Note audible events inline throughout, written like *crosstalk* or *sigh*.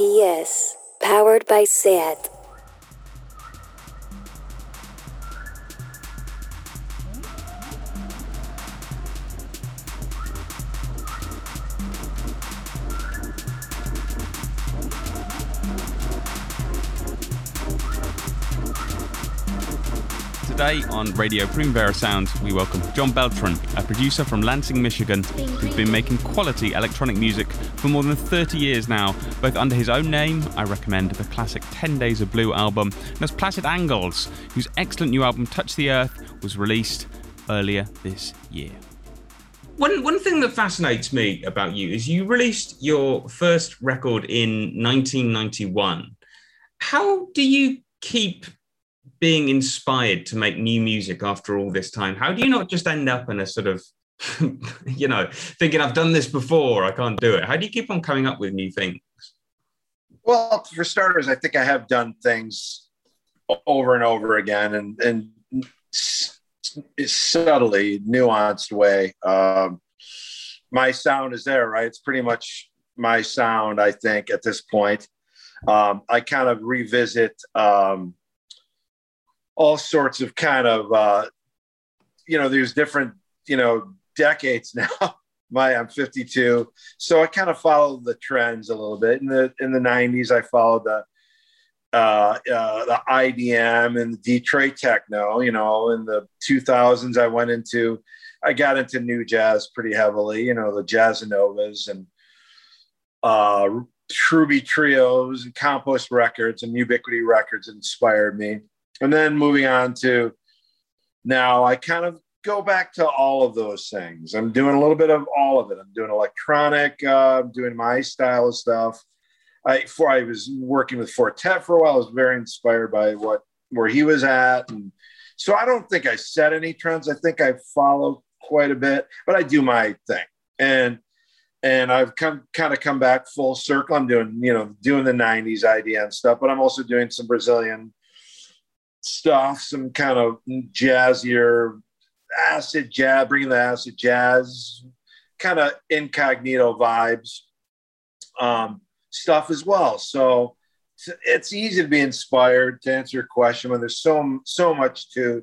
GPS, powered by SAT. Today on Radio Primavera Sound, we welcome John Beltran, a producer from Lansing, Michigan, who's been making quality electronic music for more than 30 years now, both under his own name, I recommend the classic 10 Days of Blue album, and as Placid Angles, whose excellent new album Touch the Earth was released earlier this year. One, one thing that fascinates me about you is you released your first record in 1991. How do you keep being inspired to make new music after all this time? How do you not just end up in a sort of, *laughs* you know, thinking I've done this before, I can't do it? How do you keep on coming up with new things? Well, for starters, I think I have done things over and over again and, and subtly nuanced way. Um, my sound is there, right? It's pretty much my sound, I think, at this point. Um, I kind of revisit um, all sorts of kind of uh, you know there's different you know decades *laughs* now. My i'm 52 so i kind of followed the trends a little bit. In the in the 90s i followed the uh, uh, the idm and the detroit techno you know. In the 2000s i went into i got into new jazz pretty heavily you know the Jazzanovas and uh Truby trios and compost records and ubiquity records inspired me and then moving on to now, I kind of go back to all of those things. I'm doing a little bit of all of it. I'm doing electronic, uh, I'm doing my style of stuff. I, before I was working with Four Tet for a while, I was very inspired by what where he was at, and so I don't think I set any trends. I think I follow quite a bit, but I do my thing, and and I've come kind of come back full circle. I'm doing you know doing the '90s IDM stuff, but I'm also doing some Brazilian stuff, some kind of jazzier acid jazz, bringing the acid jazz, kind of incognito vibes um, stuff as well. So it's easy to be inspired to answer your question when there's so so much to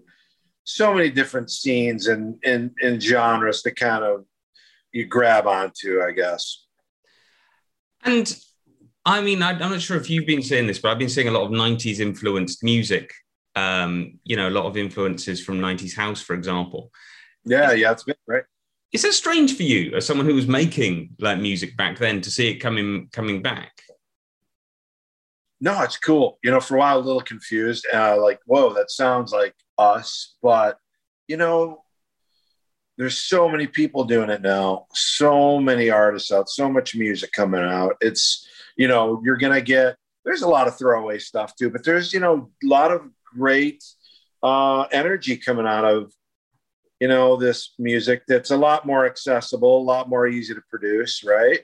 so many different scenes and and, and genres to kind of you grab onto, I guess. And I mean, I, am not sure if you've been seeing this, but I've been seeing a lot of 90s influenced music um, you know, a lot of influences from 90s house, for example. Yeah, yeah, it's been right. Is that strange for you, as someone who was making like music back then, to see it coming coming back? No, it's cool. You know, for a while, a little confused. Uh, like, whoa, that sounds like us. But you know, there's so many people doing it now. So many artists out. So much music coming out. It's you know, you're gonna get. There's a lot of throwaway stuff too, but there's you know a lot of great uh, energy coming out of you know this music that's a lot more accessible a lot more easy to produce right?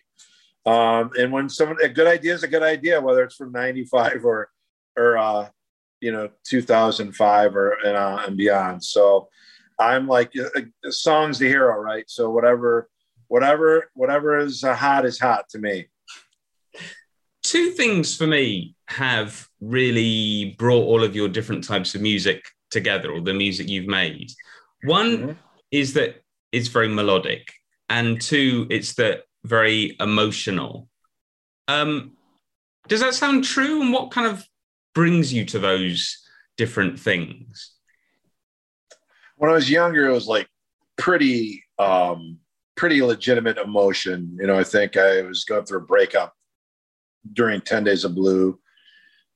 Um, and when someone a good idea is a good idea whether it's from 95 or or uh, you know 2005 or and, uh, and beyond. So i'm like uh, the song's the hero right? So whatever whatever whatever is hot is hot to me two things for me have really brought all of your different types of music together, or the music you've made. One mm-hmm. is that it's very melodic, and two, it's that very emotional. Um, does that sound true? And what kind of brings you to those different things? When I was younger, it was like pretty, um, pretty legitimate emotion. You know, I think I was going through a breakup during 10 Days of Blue.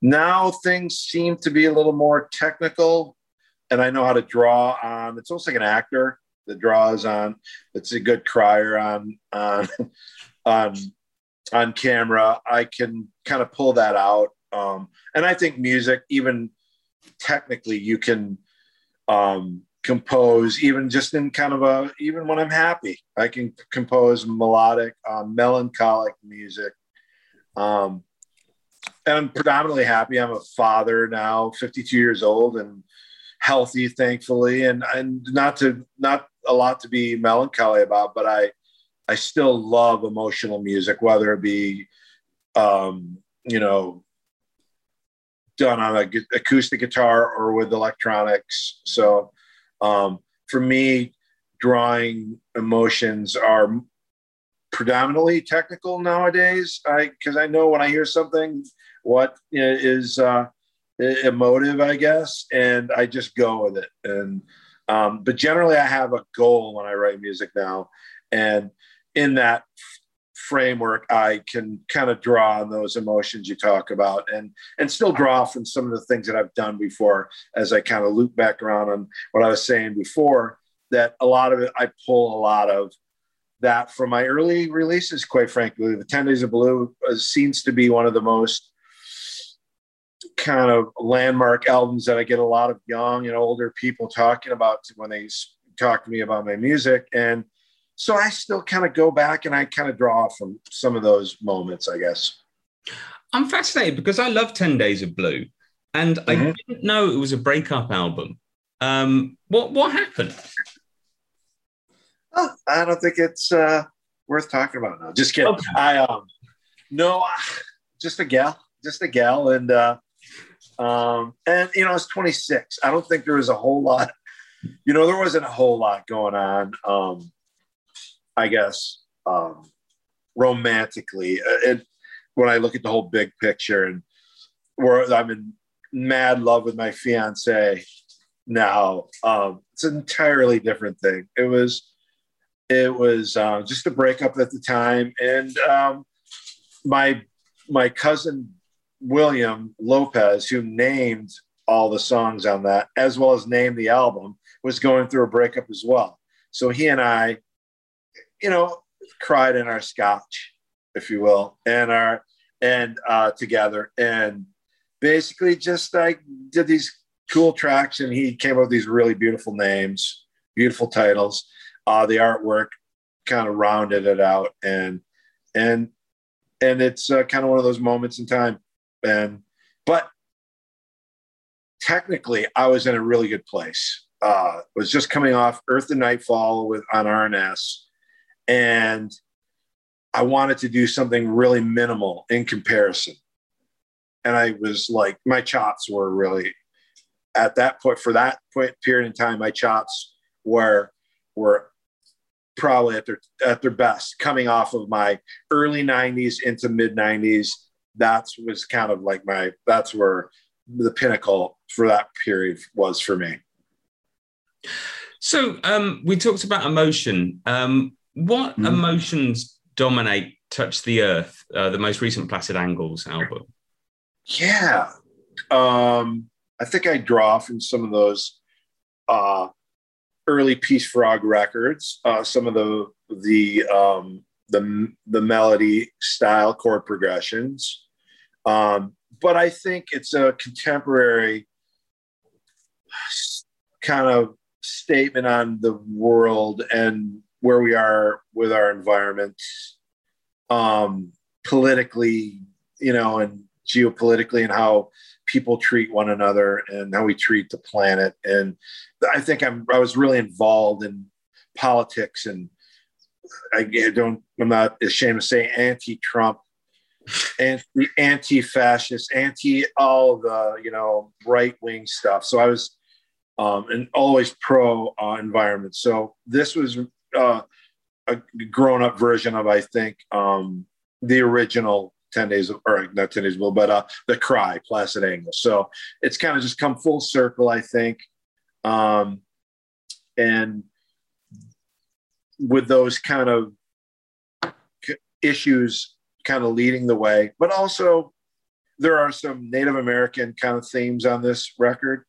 Now things seem to be a little more technical, and I know how to draw on. It's almost like an actor that draws on. It's a good crier on on *laughs* on on camera. I can kind of pull that out, um, and I think music, even technically, you can um, compose even just in kind of a even when I'm happy. I can compose melodic, uh, melancholic music um, and I'm predominantly happy. I'm a father now, 52 years old, and healthy, thankfully, and and not to not a lot to be melancholy about, but I I still love emotional music, whether it be um, you know, done on a acoustic guitar or with electronics. So um, for me, drawing emotions are predominantly technical nowadays. I because I know when I hear something, what is uh, emotive, I guess, and I just go with it. And um, but generally, I have a goal when I write music now, and in that framework, I can kind of draw on those emotions you talk about, and and still draw from some of the things that I've done before. As I kind of loop back around on what I was saying before, that a lot of it I pull a lot of that from my early releases. Quite frankly, the Ten Days of Blue seems to be one of the most kind of landmark albums that I get a lot of young and older people talking about when they talk to me about my music. And so I still kind of go back and I kind of draw from some of those moments, I guess. I'm fascinated because I love 10 Days of Blue and mm-hmm. I didn't know it was a breakup album. Um, what, what happened? Oh, I don't think it's uh, worth talking about now. Just kidding. Okay. I, um, no, just a gal, just a gal. And, uh, um, and you know, I was 26. I don't think there was a whole lot, you know, there wasn't a whole lot going on. Um, I guess, um, romantically. Uh, and when I look at the whole big picture and where I'm in mad love with my fiance now, um, it's an entirely different thing. It was, it was uh, just a breakup at the time, and um, my my cousin William Lopez, who named all the songs on that, as well as named the album, was going through a breakup as well. So he and I, you know, cried in our scotch, if you will, and our and uh, together, and basically just like did these cool tracks, and he came up with these really beautiful names, beautiful titles. Uh, the artwork kind of rounded it out, and and and it's uh, kind of one of those moments in time and but technically I was in a really good place. Uh, was just coming off Earth and Nightfall with on RNS, and I wanted to do something really minimal in comparison. And I was like, my chops were really at that point for that point period in time. My chops were were probably at their at their best, coming off of my early '90s into mid '90s that was kind of like my that's where the pinnacle for that period was for me. So um, we talked about emotion. Um, what mm-hmm. emotions dominate touch the earth uh, the most recent placid angles album? Yeah. Um, i think i draw from some of those uh, early Peacefrog records uh, some of the the um, the the melody style chord progressions. Um, but I think it's a contemporary kind of statement on the world and where we are with our environment um, politically, you know, and geopolitically, and how people treat one another and how we treat the planet. And I think I'm, I was really involved in politics and I don't, I'm not ashamed to say anti-Trump anti anti-fascist, anti all the you know right wing stuff. So I was um, and always pro uh, environment. So this was uh, a grown up version of I think um, the original 10 days or not 10 days of but uh, the cry placid angle so it's kind of just come full circle i think um, and with those kind of issues kind of leading the way, but also there are some Native American kind of themes on this record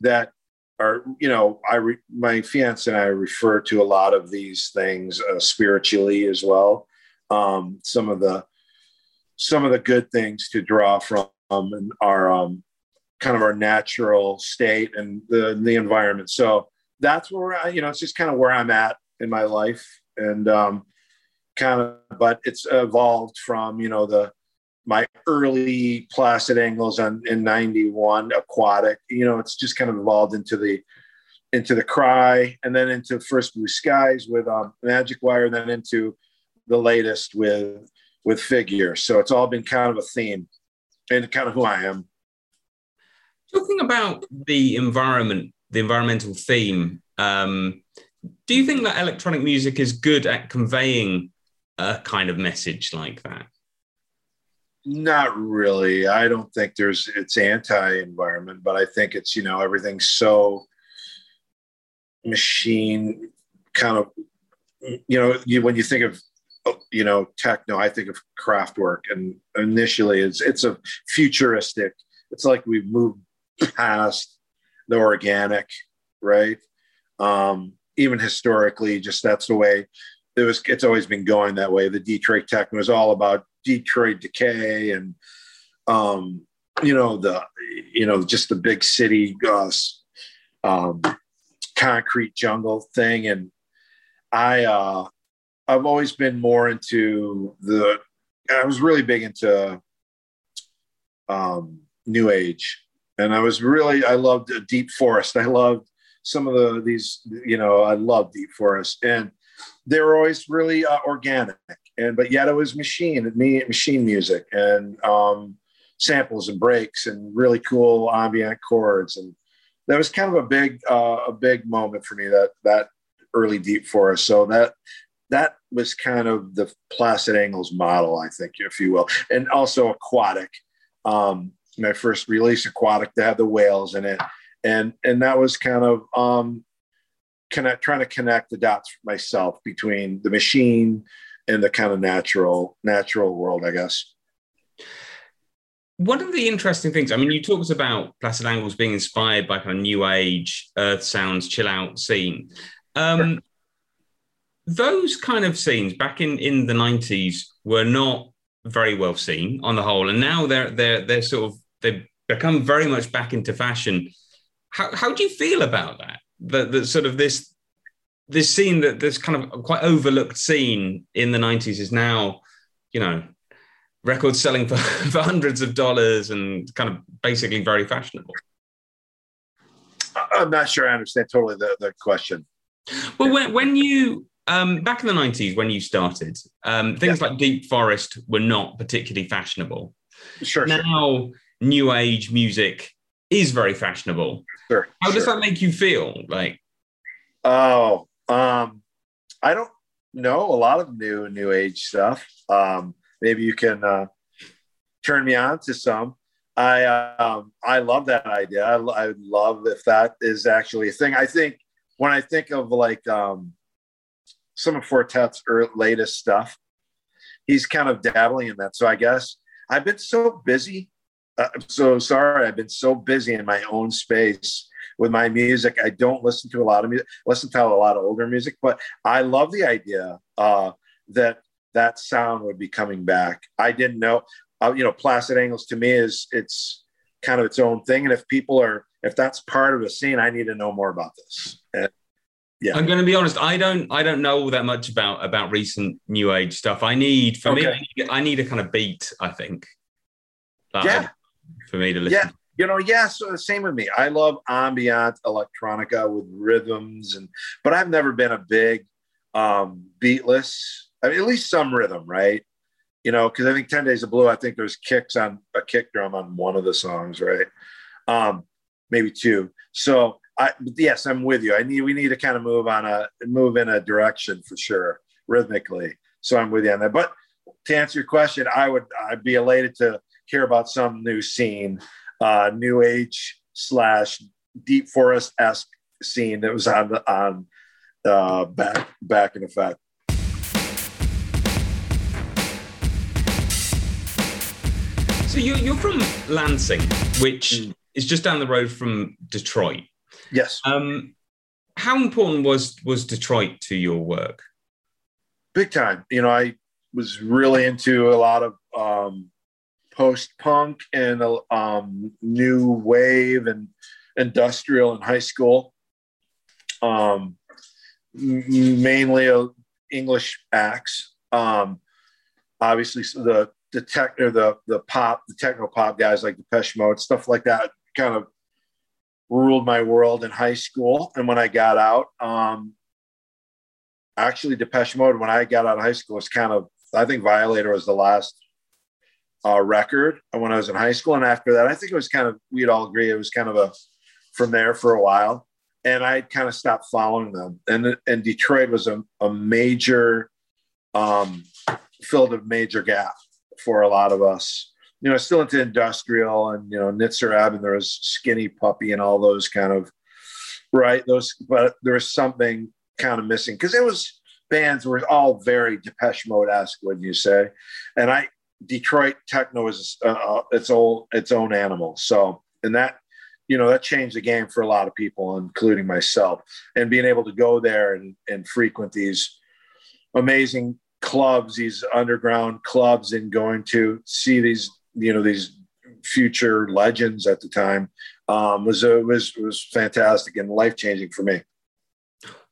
that are, you know, I re, my fiance and I refer to a lot of these things uh, spiritually as well. Um, some of the some of the good things to draw from and our um, kind of our natural state and the the environment. So that's where I, you know, it's just kind of where I'm at in my life, and um, kind of, but it's evolved from, you know, the, my early placid angles on in 91 aquatic, you know, it's just kind of evolved into the, into the cry and then into first blue skies with um, magic wire, then into the latest with with figure. So it's all been kind of a theme and kind of who I am. Talking about the environment, the environmental theme, um, do you think that electronic music is good at conveying a kind of message like that? Not really. I don't think there's it's anti-environment, but I think it's you know everything's so machine kind of you know you when you think of you know techno i think of Kraftwerk and initially it's it's a futuristic it's like we've moved past the organic right? Um even historically just that's the way it was it's always been going that way. The detroit techno is all about detroit decay and um you know the you know just the big city uh, um concrete jungle thing. And i uh I've always been more into the. I was really big into um, New Age, and I was really I loved Deep Forest. I loved some of the these you know I love Deep Forest, and they were always really uh, organic, and but yet it was machine me machine music and um, samples and breaks and really cool ambient chords, and that was kind of a big uh, a big moment for me that that early Deep Forest. So that that was kind of the Placid Angles model, I think, if you will, and also aquatic. Um, my first release, aquatic, to have the whales in it, and and that was kind of um, connect, trying to connect the dots myself between the machine and the kind of natural natural world, I guess. One of the interesting things, I mean, you talked about Placid Angles being inspired by kind of new age, earth sounds, chill out scene. Um, sure those kind of scenes back in in the 90s were not very well seen on the whole. And now they're they're they're sort of they've become very much back into fashion. How, how do you feel about that? That the sort of this this scene that this kind of quite overlooked scene in the 90s is now you know records selling for, *laughs* for hundreds of dollars and kind of basically very fashionable. I'm not sure i understand totally the, the question. Well when, when you um, back in the 90s when you started, um, things yeah. like Deep Forest were not particularly fashionable. Sure. Now, sure. new age music is very fashionable. Sure. How sure. does that make you feel? Like, oh, um, I don't know a lot of new new age stuff. Um, maybe you can uh, turn me on to some. I um, I love that idea. I, I love if that is actually a thing. I think when I think of like um, some of Four Tet's latest stuff. He's kind of dabbling in that. So I guess I've been so busy. Uh, I'm so sorry. I've been so busy in my own space with my music. I don't listen to a lot of music, listen to a lot of older music, but I love the idea uh, that that sound would be coming back. I didn't know, uh, you know, Placid Angles to me is it's kind of its own thing. And if people are, if that's part of a scene, I need to know more about this. And yeah. I'm going to be honest. I don't. I don't know all that much about about recent new age stuff. I need for okay. me. I need a kind of beat. I think. yeah. For me to listen. Yeah. You know, yeah, so same with me. I love ambient electronica with rhythms, and but I've never been a big um, beatless. I mean, at least some rhythm, right? You know, because I think Ten Days of Blue. I think there's kicks on a kick drum on one of the songs, right? Um, maybe two. So I, yes, I'm with you. I need we need to kind of move on a move in a direction for sure, rhythmically. So I'm with you on that. But to answer your question, I would I'd be elated to hear about some new scene, uh, new age slash deep forest esque scene that was on the on uh, back back in effect. So you're, you're from Lansing, which mm. is just down the road from Detroit. Yes. Um, how important was was Detroit to your work? Big time. You know, I was really into a lot of um, post punk and um, new wave and industrial in high school. Um, mainly uh, English acts. Um, obviously, the the tech or the the pop, the techno pop guys like Depeche Mode, stuff like that, kind of ruled my world in high school. And when I got out, um, actually Depeche Mode, when I got out of high school, was kind of I think Violator was the last uh, record when I was in high school, and after that, I think it was kind of we'd all agree it was kind of a from there for a while, and I kind of stopped following them. And and Detroit was a, a major um, filled a major gap for a lot of us. You know, still into industrial and you know Nitzer Ebb and there was Skinny Puppy and all those kind of right those, but there was something kind of missing because it was bands were all very Depeche Mode esque, wouldn't you say? And I Detroit techno is uh, uh, its own its own animal. So and that you know that changed the game for a lot of people, including myself. And being able to go there and, and frequent these amazing clubs, these underground clubs, and going to see these you know these future legends at the time um, was uh, was was fantastic and life changing for me.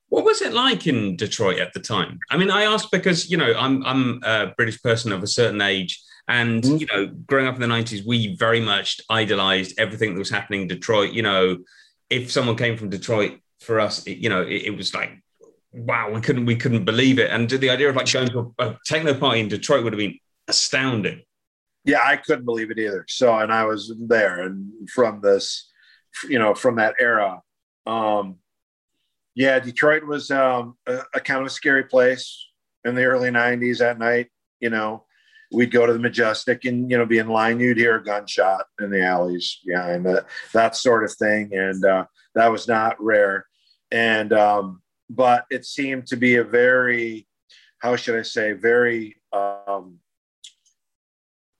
What was it like in Detroit at the time? I mean, I ask because you know I'm I'm a British person of a certain age, and mm-hmm. you know, growing up in the '90s, we very much idolized everything that was happening in Detroit. You know, if someone came from Detroit for us, it, you know, it, it, was like, wow, we couldn't we couldn't believe it. And the idea of like going to a, a techno party in Detroit would have been astounding. Yeah, I couldn't believe it either. So, and I was there, and from this, you know, from that era. Um, yeah, Detroit was um, a, a, kind of a scary place in the early '90s. At night, you know, we'd go to the Majestic and you know be in line. You'd hear a gunshot in the alleys behind that that sort of thing, and uh, that was not rare. And um, but it seemed to be a very, how should I say, very um,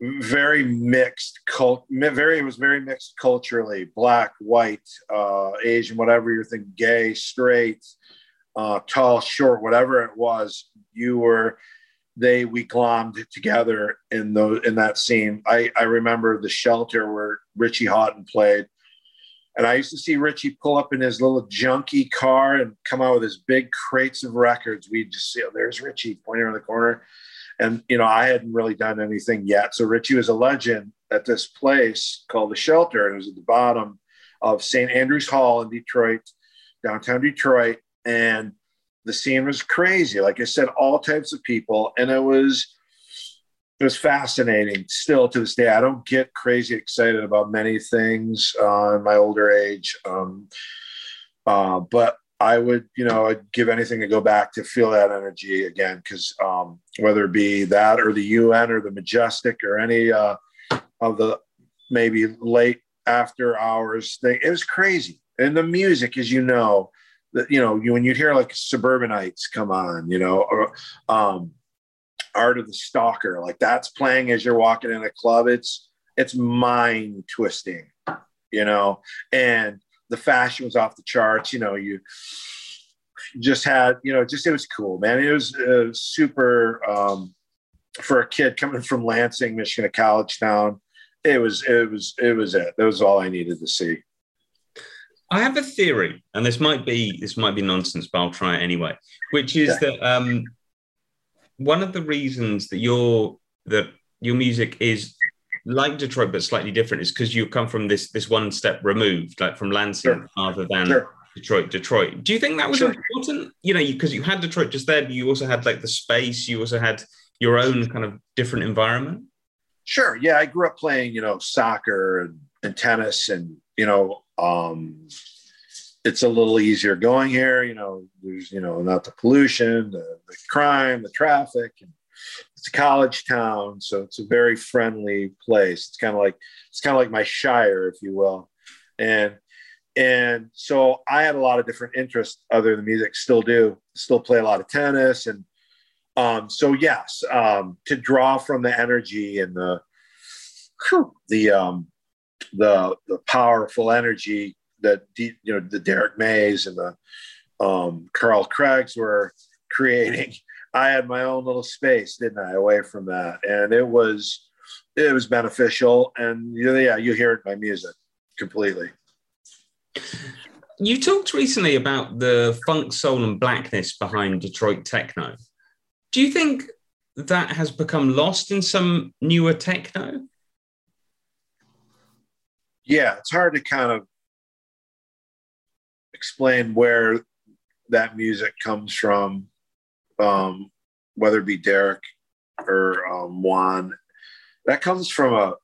very mixed cult very it was very mixed culturally. Black white uh asian whatever you're thinking gay straight uh tall short whatever it was you were they we glommed together in the in that scene. I i remember the shelter where richie hawtin played and i used to see richie pull up in his little junky car and come out with his big crates of records. We'd just see oh there's richie pointing around the corner and, you know, I hadn't really done anything yet. So Richie was a legend at this place called The Shelter. It was at the bottom of St. Andrews Hall in Detroit, downtown Detroit. And the scene was crazy. Like I said, all types of people. And it was, it was fascinating still to this day. I don't get crazy excited about many things uh, in my older age. Um, uh, but I would, you know, I'd give anything to go back to feel that energy again, because um, whether it be that or the UN or the Majestic or any uh, of the maybe late after hours thing, it was crazy. And the music, as you know, that you know, you, when you hear like Suburbanites come on, you know, or um, Art of the Stalker, like that's playing as you're walking in a club. It's it's mind twisting, you know, and the fashion was off the charts. You know, you just had, you know, just it was cool, man. It was uh, super um, for a kid coming from Lansing, Michigan, a college town. It was, it was, it was it. That was all I needed to see. I have a theory, and this might be this might be nonsense, but I'll try it anyway. Which is yeah. that um, one of the reasons that your that your music is like Detroit, but slightly different, is because you come from this this one step removed, like from Lansing, sure. rather than sure. Detroit. Detroit. Do you think that was sure. important? You know, because you, you, had Detroit just there, but you also had like the space. You also had your own kind of different environment. Sure. Yeah, I grew up playing, you know, soccer and, and tennis, and you know, um, it's a little easier going here. You know, there's you know not the pollution, the, the crime, the traffic, and it's a college town, so it's a very friendly place. It's kind of like it's kind of like my shire, if you will, and and so I had a lot of different interests other than music. Still do, still play a lot of tennis, and um, so yes, um, to draw from the energy and the the um, the the powerful energy that you know the Derrick Mays and the um, Carl Craigs were creating I had my own little space, didn't I, away from that, and it was it was beneficial. And yeah, you hear it in my music completely. You talked recently about the funk, soul, and blackness behind Detroit techno. Do you think that has become lost in some newer techno? Yeah, it's hard to kind of explain where that music comes from um, whether it be Derrick or um, Juan. That comes from a,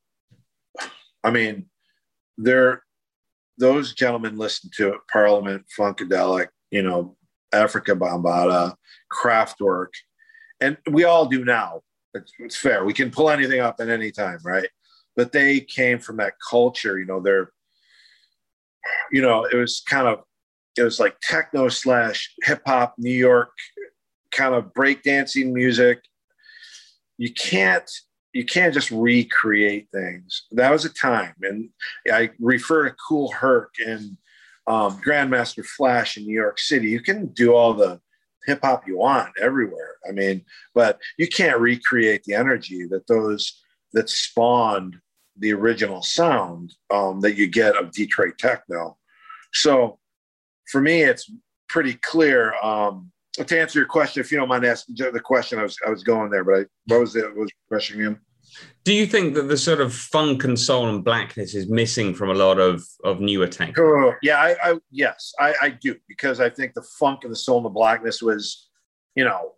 I mean, they're those gentlemen listen to it, Parliament, Funkadelic, you know, Afrika Bambaataa, Kraftwerk, and we all do now. It's, it's, fair. We can pull anything up at any time, right? But they came from that culture, you know, they're, you know, it was kind of, it was like techno slash hip hop, New York kind of breakdancing music. You can't you can't just recreate things. That was a time, and I refer to Kool Herc and um, Grandmaster Flash in New York City. You can do all the hip hop you want everywhere. I mean, but you can't recreate the energy that those that spawned the original sound um, that you get of Detroit techno. So for me, it's pretty clear. Um, to answer your question, if you don't mind asking the question, I was I was going there, but I, what was the what was the question again? Do you think that the sort of funk and soul and blackness is missing from a lot of of newer tank? Oh, yeah, I, I yes, I, I do because I think the funk and the soul and the blackness was, you know,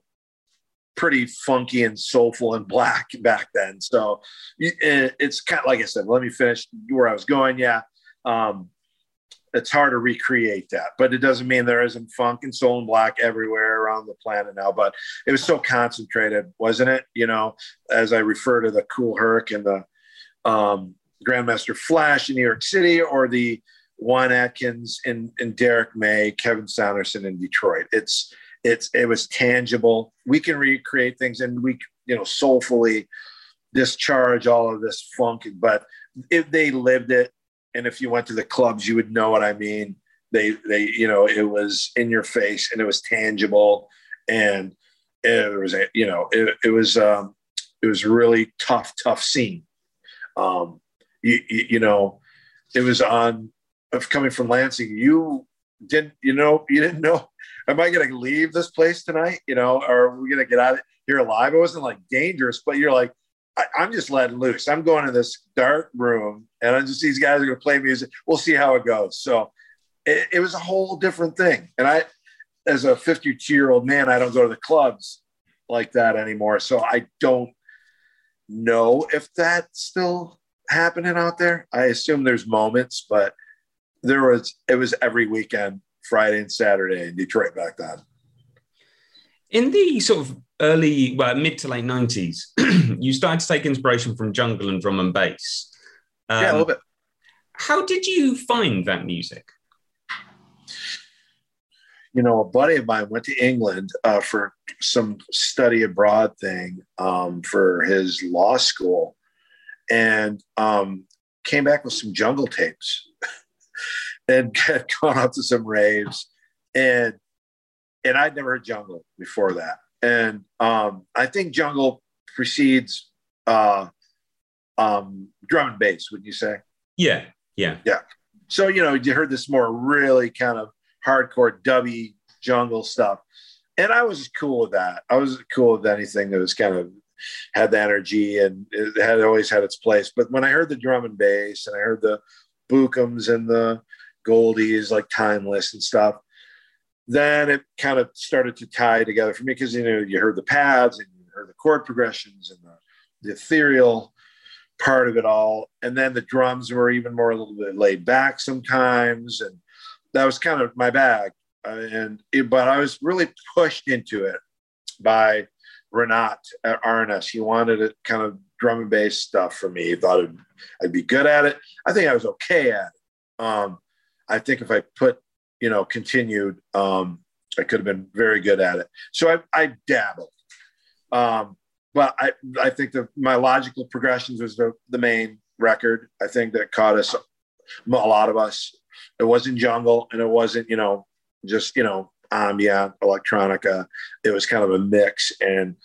pretty funky and soulful and black *laughs* back then. So it's kind of like I said. Let me finish where I was going. Yeah, um, it's hard to recreate that, but it doesn't mean there isn't funk and soul and black everywhere around the planet now. But it was so concentrated, wasn't it? You know, as I refer to the Kool Herc and the um, Grandmaster Flash in New York City, or the Juan Atkins and, and Derrick May, Kevin Saunderson in Detroit. It's it's it was tangible. We can recreate things, and we you know soulfully discharge all of this funk, but if they lived it and if you went to the clubs, you would know what I mean. They, they, you know, it was in your face and it was tangible, and it was, a you know, it, it was, um, it was really tough, tough scene. Um, you, you, you know, it was on of coming from Lansing. You didn't, you know, you didn't know. Am I going to leave this place tonight? You know, or are we going to get out of here alive? It wasn't like dangerous, but you're like, I, am just letting loose. I'm going to this dark room and I just these guys are going to play music. We'll see how it goes. So it, it was a whole different thing. And I, as a 52 year old man, I don't go to the clubs like that anymore. So I don't know if that's still happening out there. I assume there's moments, but there was it was every weekend, Friday and Saturday in Detroit back then. In the sort of early, well, mid to late 90s, *clears throat* you started to take inspiration from jungle and drum and bass. Um, yeah, a little bit. How did you find that music? You know, a buddy of mine went to England uh, for some study abroad thing um, for his law school and um, came back with some jungle tapes *laughs* and had gone out to some raves. And and I'd never heard jungle before that. And um, I think jungle precedes uh, um, drum and bass. Would you say? Yeah, yeah, yeah. So you know, you heard this more really kind of hardcore dubby jungle stuff, and I was cool with that. I was cool with anything that was kind of had the energy and it had always had its place. But when I heard the drum and bass and I heard the Bukems and the Goldies like timeless and stuff, then it kind of started to tie together for me because you know you heard the pads and heard the chord progressions and the, the ethereal part of it all. And then the drums were even more a little bit laid back sometimes. And that was kind of my bag. Uh, and it, but i was really pushed into it by Renaat at rns he wanted it kind of drum and bass stuff for me. He thought I'd, I'd be good at it. I think i was okay at it. Um, i think if i put you know, continued, um, I could have been very good at it. So I, I dabbled. Um, but I, I think that my logical progressions was the, the main record. I think that caught us, a lot of us. It wasn't jungle and it wasn't, you know, just, you know, ambient electronica. It was kind of a mix. And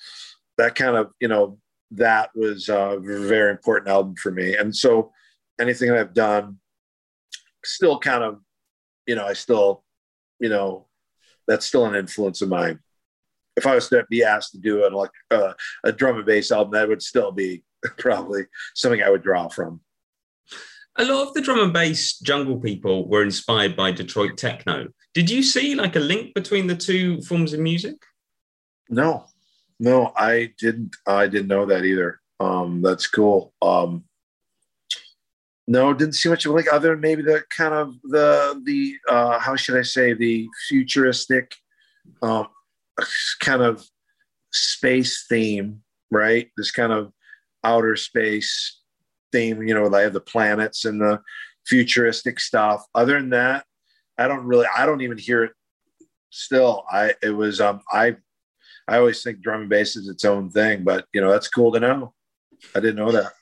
that kind of, you know, that was a very important album for me. And so anything that I've done still kind of you know, I still, you know, that's still an influence of mine. If I was to be asked to do an, like uh, a drum and bass album, that would still be *laughs* probably something I would draw from. A lot of the drum and bass jungle people were inspired by Detroit techno. Did you see like a link between the two forms of music? No, No, I didn't. I didn't know that either. Um, that's cool. Um, no, didn't see much of a link other than maybe the kind of the the uh, how should I say the futuristic um, kind of space theme, right? This kind of outer space theme. You know, they have the planets and the futuristic stuff. Other than that, I don't really. I don't even hear it. Still, I it was um I I always think drum and bass is its own thing, but you know that's cool to know. I didn't know that.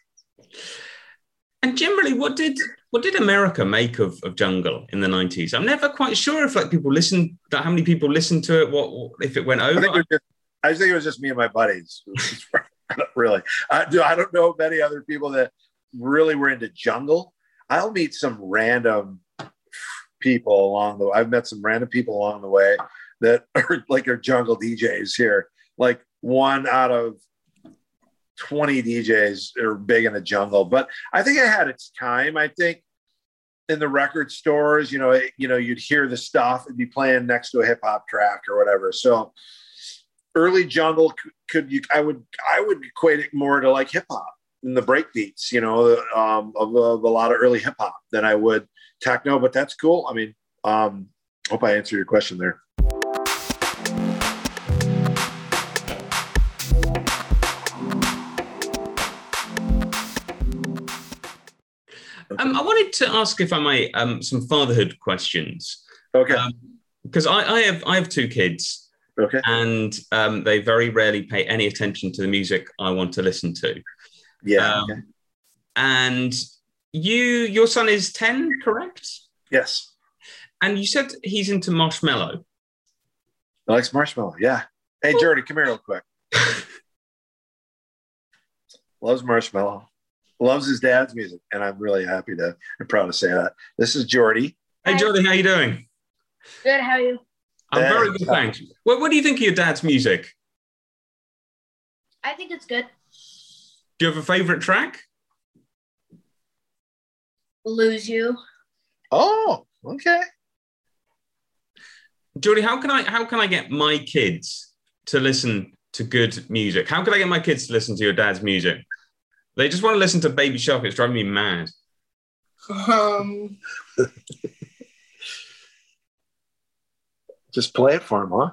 And generally, what did what did America make of, of Jungle in the nineties? I'm never quite sure if like people listened, that how many people listened to it, what if it went over. I think it was just, I think it was just me and my buddies. *laughs* really, I, I don't know many other people that really were into Jungle. I'll meet some random people along the. I've met some random people along the way that are like are Jungle DJs here. Like one out of 20 DJs are big in the jungle, but I think it had its time. I think in the record stores, you know, it, you know, you'd hear the stuff and be playing next to a hip hop track or whatever. So early jungle could you, I would, I would equate it more to like hip hop and the break beats, you know, um, of, of, a lot of early hip hop than I would techno, but that's cool. I mean, um, hope I answered your question there. Um, I wanted to ask, if I might, um, some fatherhood questions. Okay. Because um, I, I, have I have two kids. Okay. And um, they very rarely pay any attention to the music I want to listen to. Yeah. Um, okay. And you, your son is ten, correct? Yes. And you said he's into Marshmello. He likes Marshmello. Yeah. Hey, Jordy, come here real quick. *laughs* Loves Marshmello loves his dad's music, and I'm really happy to and proud to say that. This is Jordy. Hey, Jordy, how you doing? Good. How are you? I'm very good, thanks. What, what do you think of your dad's music? I think it's good. Do you have a favorite track? Lose you. Oh, okay. Jordy, how can I how can I get my kids to listen to good music? How can I get my kids to listen to your dad's music? They just want to listen to Baby Shark. It's driving me mad. Um. *laughs* just play it for them, huh?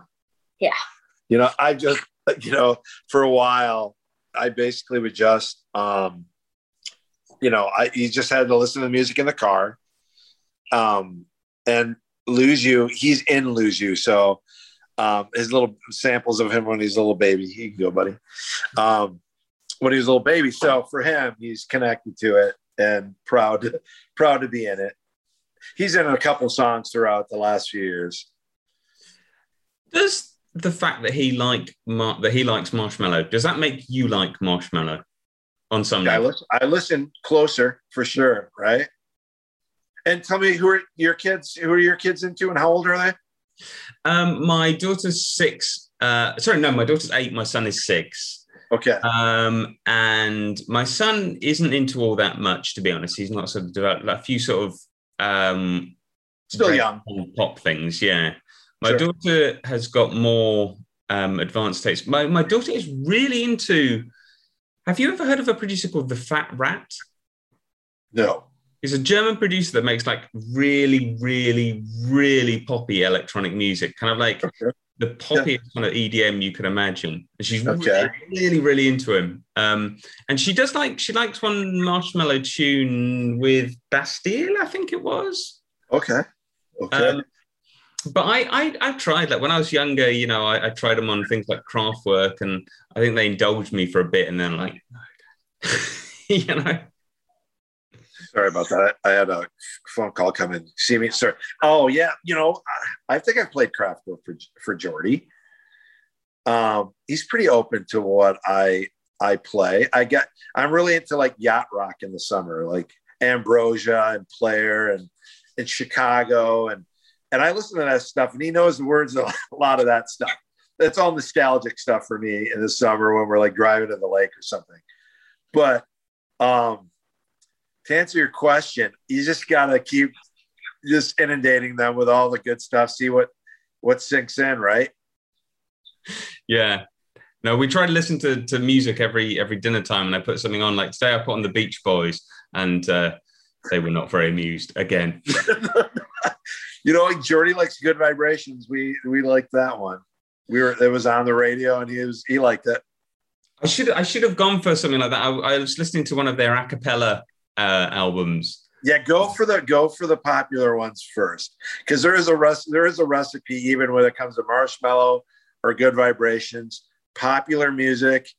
Yeah. You know, I just, you know, for a while, I basically would just, um, you know, I he just had to listen to the music in the car, um, and lose you. He's in lose you, so um, his little samples of him when he's a little baby. He can go, buddy. Um, when he was a little baby. So for him, he's connected to it and proud to, proud to be in it. He's in a couple songs throughout the last few years. Does the fact that he like Mar- that he likes Marshmello does that make you like Marshmello on some yeah, I listen, I listen closer for sure, right? And tell me who are your kids? Who are your kids into, and how old are they? Um, my daughter's six. Uh, sorry, no, my daughter's eight. My son is six. Okay. Um, and my son isn't into all that much, to be honest. He's not sort of developed like a few sort of um, still young pop things. Yeah. My sure. daughter has got more um, advanced taste. My my daughter is really into. Have you ever heard of a producer called the Fat Rat? No. He's a German producer that makes like really, really, really poppy electronic music, kind of like okay the poppiest yeah. kind of EDM you could imagine. And she's okay. really, really, really into him. Um, and she does like she likes one Marshmello tune with Bastille, I think it was. Okay. Okay. Um, but I, I I've tried like when I was younger, you know, I, I tried them on things like Kraftwerk, and I think they indulged me for a bit, and then like, *laughs* you know. Sorry about that. I had a phone call come in. See me, sir. Oh yeah, you know, I think I've played Kraftwerk for for Jordy. Um, he's pretty open to what I I play. I get. I'm really into like yacht rock in the summer, like Ambrosia and Player and in Chicago and and I listen to that stuff, and he knows the words of *laughs* a lot of that stuff. That's all nostalgic stuff for me in the summer when we're like driving to the lake or something. But um, to answer your question, you just got to keep just inundating them with all the good stuff. See what what sinks in, right? Yeah. No, we try to listen to, to music every every dinner time, and I put something on. Like today, I put on the Beach Boys, and uh, they were not very amused again. *laughs* *laughs* you know, like Jordy likes good vibrations. We we liked that one. We were it was on the radio, and he was he liked it. I should I should have gone for something like that. I, I was listening to one of their a cappella uh, albums. Yeah, go for the go for the popular ones first, because there is a rest there is a recipe even when it comes to Marshmello or good vibrations. Popular music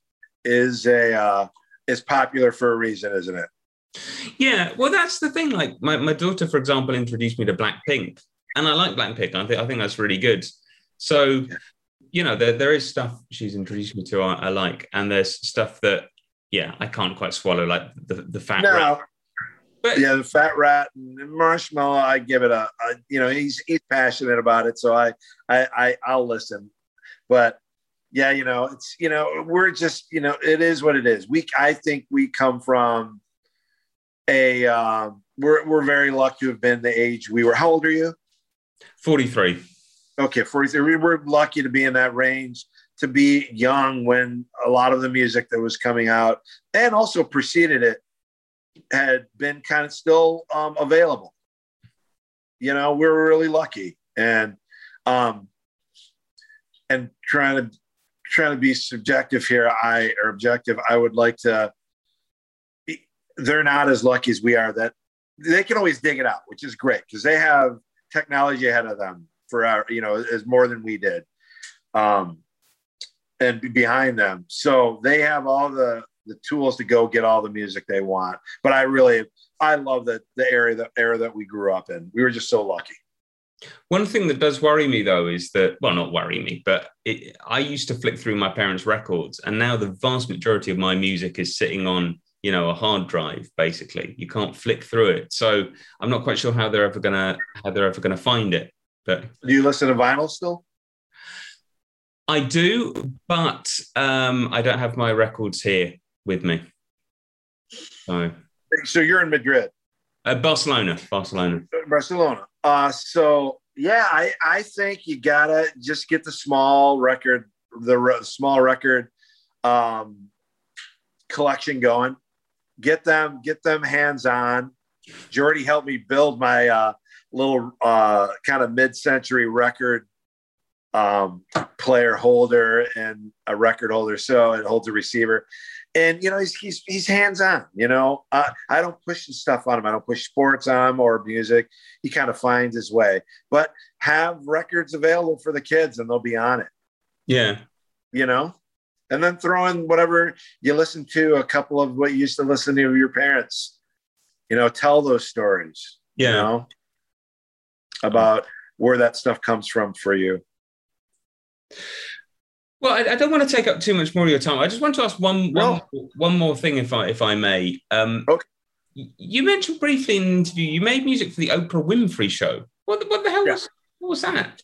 is a uh, is popular for a reason, isn't it? Yeah, well, that's the thing. Like my, my daughter, for example, introduced me to Blackpink, and I like Blackpink. I think I think that's really good. So, you know, there, there is stuff she's introduced me to I, I like, and there's stuff that yeah I can't quite swallow, like the the fat. No, rat. But yeah, the fat rat and Marshmello. I give it a, a, you know, he's he's passionate about it, so I I, I I'll listen. But yeah, you know, it's you know, we're just you know, it is what it is. We I think we come from a um, we're we're very lucky to have been the age we were. How old are you? 43. Okay, 43. We were lucky to be in that range, to be young when a lot of the music that was coming out and also preceded it had been kind of still um, available. You know, we were really lucky, and um, and trying to trying to be subjective here, I or objective. I would like to. They're not as lucky as we are. That they can always dig it out, which is great because they have technology ahead of them for our, you know, is more than we did, um, and behind them. So they have all the the tools to go get all the music they want. But I really, I love the the area the era that we grew up in. We were just so lucky. One thing that does worry me though is that, well, not worry me, but it, I used to flick through my parents' records, and now the vast majority of my music is sitting on, you know, a hard drive. Basically, you can't flick through it. So I'm not quite sure how they're ever gonna how they're ever gonna find it. But Do you listen to vinyl still? I do, but um, I don't have my records here with me. So So you're in Madrid. uh, Barcelona, Barcelona. Barcelona. Uh, so yeah, I, I think you gotta just get the small record, the re- small record um, collection going. Get them, get them hands on. Jordy helped me build my uh, little uh, kind of mid-century record um, player holder and a record holder. So it holds a receiver and you know he's he's he's hands on. You know, uh, I don't push the stuff on him. I don't push sports on him or music. He kind of finds his way. But have records available for the kids, and they'll be on it. Yeah, You know, and then throw in whatever you listen to. A couple of what you used to listen to your parents. You know, tell those stories. yeah. You know, about where that stuff comes from for you. Well, I, I don't want to take up too much more of your time. I just want to ask one No. one, one more thing, if I if I may. Um, Okay. You mentioned briefly in an interview you made music for the Oprah Winfrey Show. What the, what the hell Yeah. was what was that?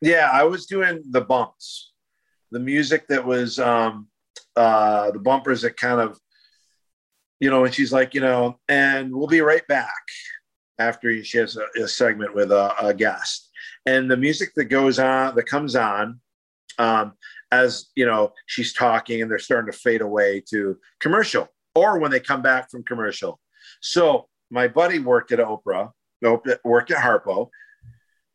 Yeah, I was doing the bumps, the music that was um, uh, the bumpers that kind of, you know, and she's like, you know, and we'll be right back after she has a, a segment with a, a guest, and the music that goes on that comes on, um, as you know, she's talking and they're starting to fade away to commercial, or when they come back from commercial. So my buddy worked at Oprah, worked at Harpo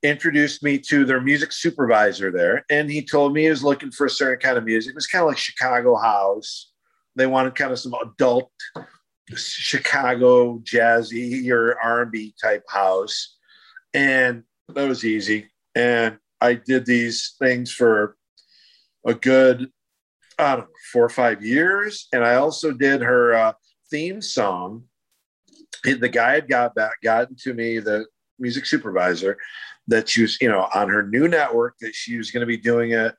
introduced me to their music supervisor there, and he told me he was looking for a certain kind of music. It was kind of like Chicago house. They wanted kind of some adult Chicago jazzy or R&B type house, and that was easy. And I did these things for a good, I don't know, four or five years, and I also did her uh, theme song. The guy had got back, gotten to me, the music supervisor, that she was, you know, on her new network that she was going to be doing a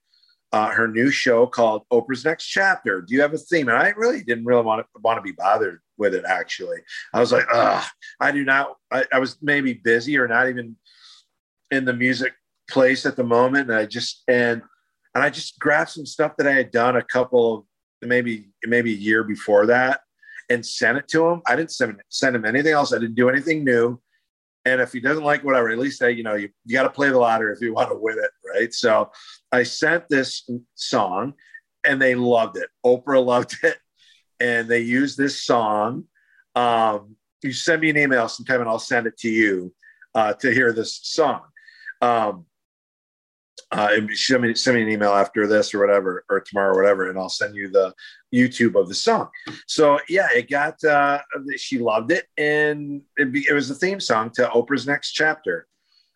uh, her new show called Oprah's Next Chapter. Do you have a theme? And I really didn't really want to want to be bothered with it. Actually, I was like, Ugh, I do not. I, I was maybe busy or not even in the music place at the moment. And I just and and I just grabbed some stuff that I had done a couple of maybe maybe a year before that and sent it to him. I didn't send send him anything else. I didn't do anything new. And if he doesn't like whatever, at least say, you know, you, you got to play the lottery if you want to win it, right? So I sent this song and they loved it. Oprah *laughs* loved it, and they used this song. Um, you send me an email sometime, and I'll send it to you uh, to hear this song. Um, uh, send me send me an email after this or whatever, or tomorrow or whatever, and I'll send you the YouTube of the song. So yeah, it got. Uh, she loved it, and it, be, it was the theme song to Oprah's next chapter.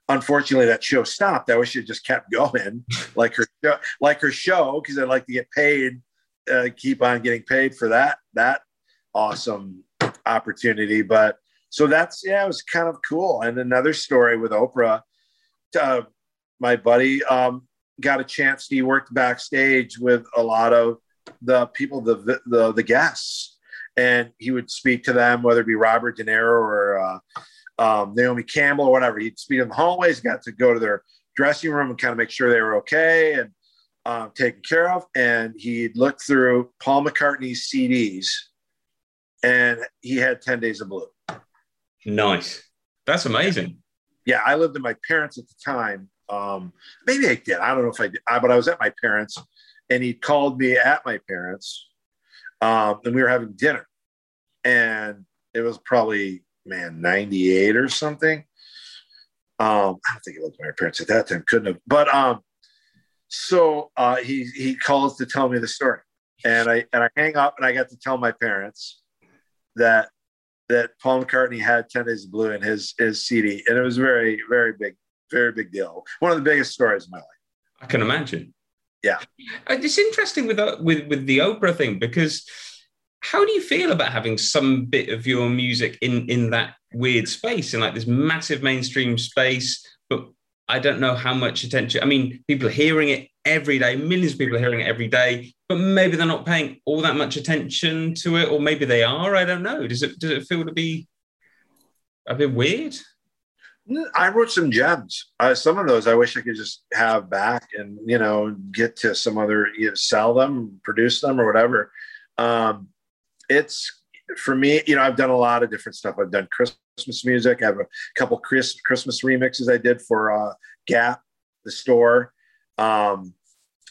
Unfortunately, that show stopped. I wish it just kept going, *laughs* like her show, like her show, because I'd like to get paid, uh, keep on getting paid for that that awesome opportunity. But so that's yeah, it was kind of cool. And another story with Oprah. Uh, my buddy um, got a chance. He worked backstage with a lot of the people, the the, the guests, and he would speak to them, whether it be Robert De Niro or uh, um, Naomi Campbell or whatever. He'd speak in the hallways, got to go to their dressing room and kind of make sure they were okay and um, taken care of. And he'd look through Paul McCartney's CDs, and he had Ten Days of Blue. Nice. That's amazing. Yeah, I lived with my parents at the time um, maybe I did. I don't know if I did, but I was at my parents, and he called me at my parents, um, and we were having dinner, and it was probably man ninety eight or something. Um, I don't think it was my parents at that time. Couldn't have. But um, so uh, he he calls to tell me the story, and I and I hang up, and I got to tell my parents that that Paul McCartney had Ten Days Blue in his his CD, and it was very very big very big deal. One of the biggest stories of my life. I can imagine. Yeah, uh, it's interesting with uh, with with the Oprah thing because how do you feel about having some bit of your music in in that weird space in like this massive mainstream space, but I don't know how much attention. I mean, people are hearing it every day. Millions of people are hearing it every day, but maybe they're not paying all that much attention to it, or maybe they are. I don't know. Does it does it feel to be a bit weird? I wrote some gems. Uh, some of those I wish I could just have back and you know get to some other you know, sell them, produce them, or whatever. Um, it's for me. You know, I've done a lot of different stuff. I've done Christmas music. I have a couple Chris, Christmas remixes I did for uh, Gap, the store, um,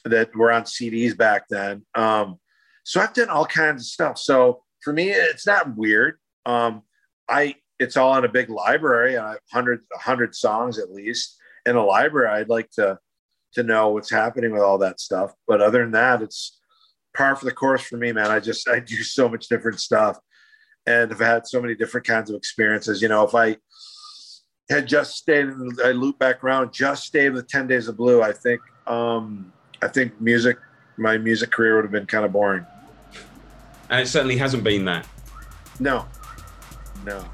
that were on CDs back then. Um, so I've done all kinds of stuff. So for me, it's not weird. Um, I it's all in a big library, a hundred hundred songs at least in a library. I'd like to to know what's happening with all that stuff. But other than that, it's par for the course for me, man. I just I do so much different stuff, and I've had so many different kinds of experiences. You know, if I had just stayed, I loop back around, just stayed with Ten Days of Blue, I think um, I think music, my music career would have been kind of boring. And it certainly hasn't been that. No, no.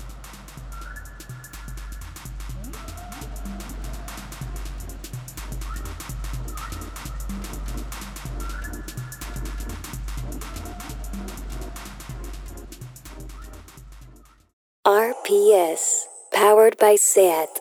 RPS, powered by SAT.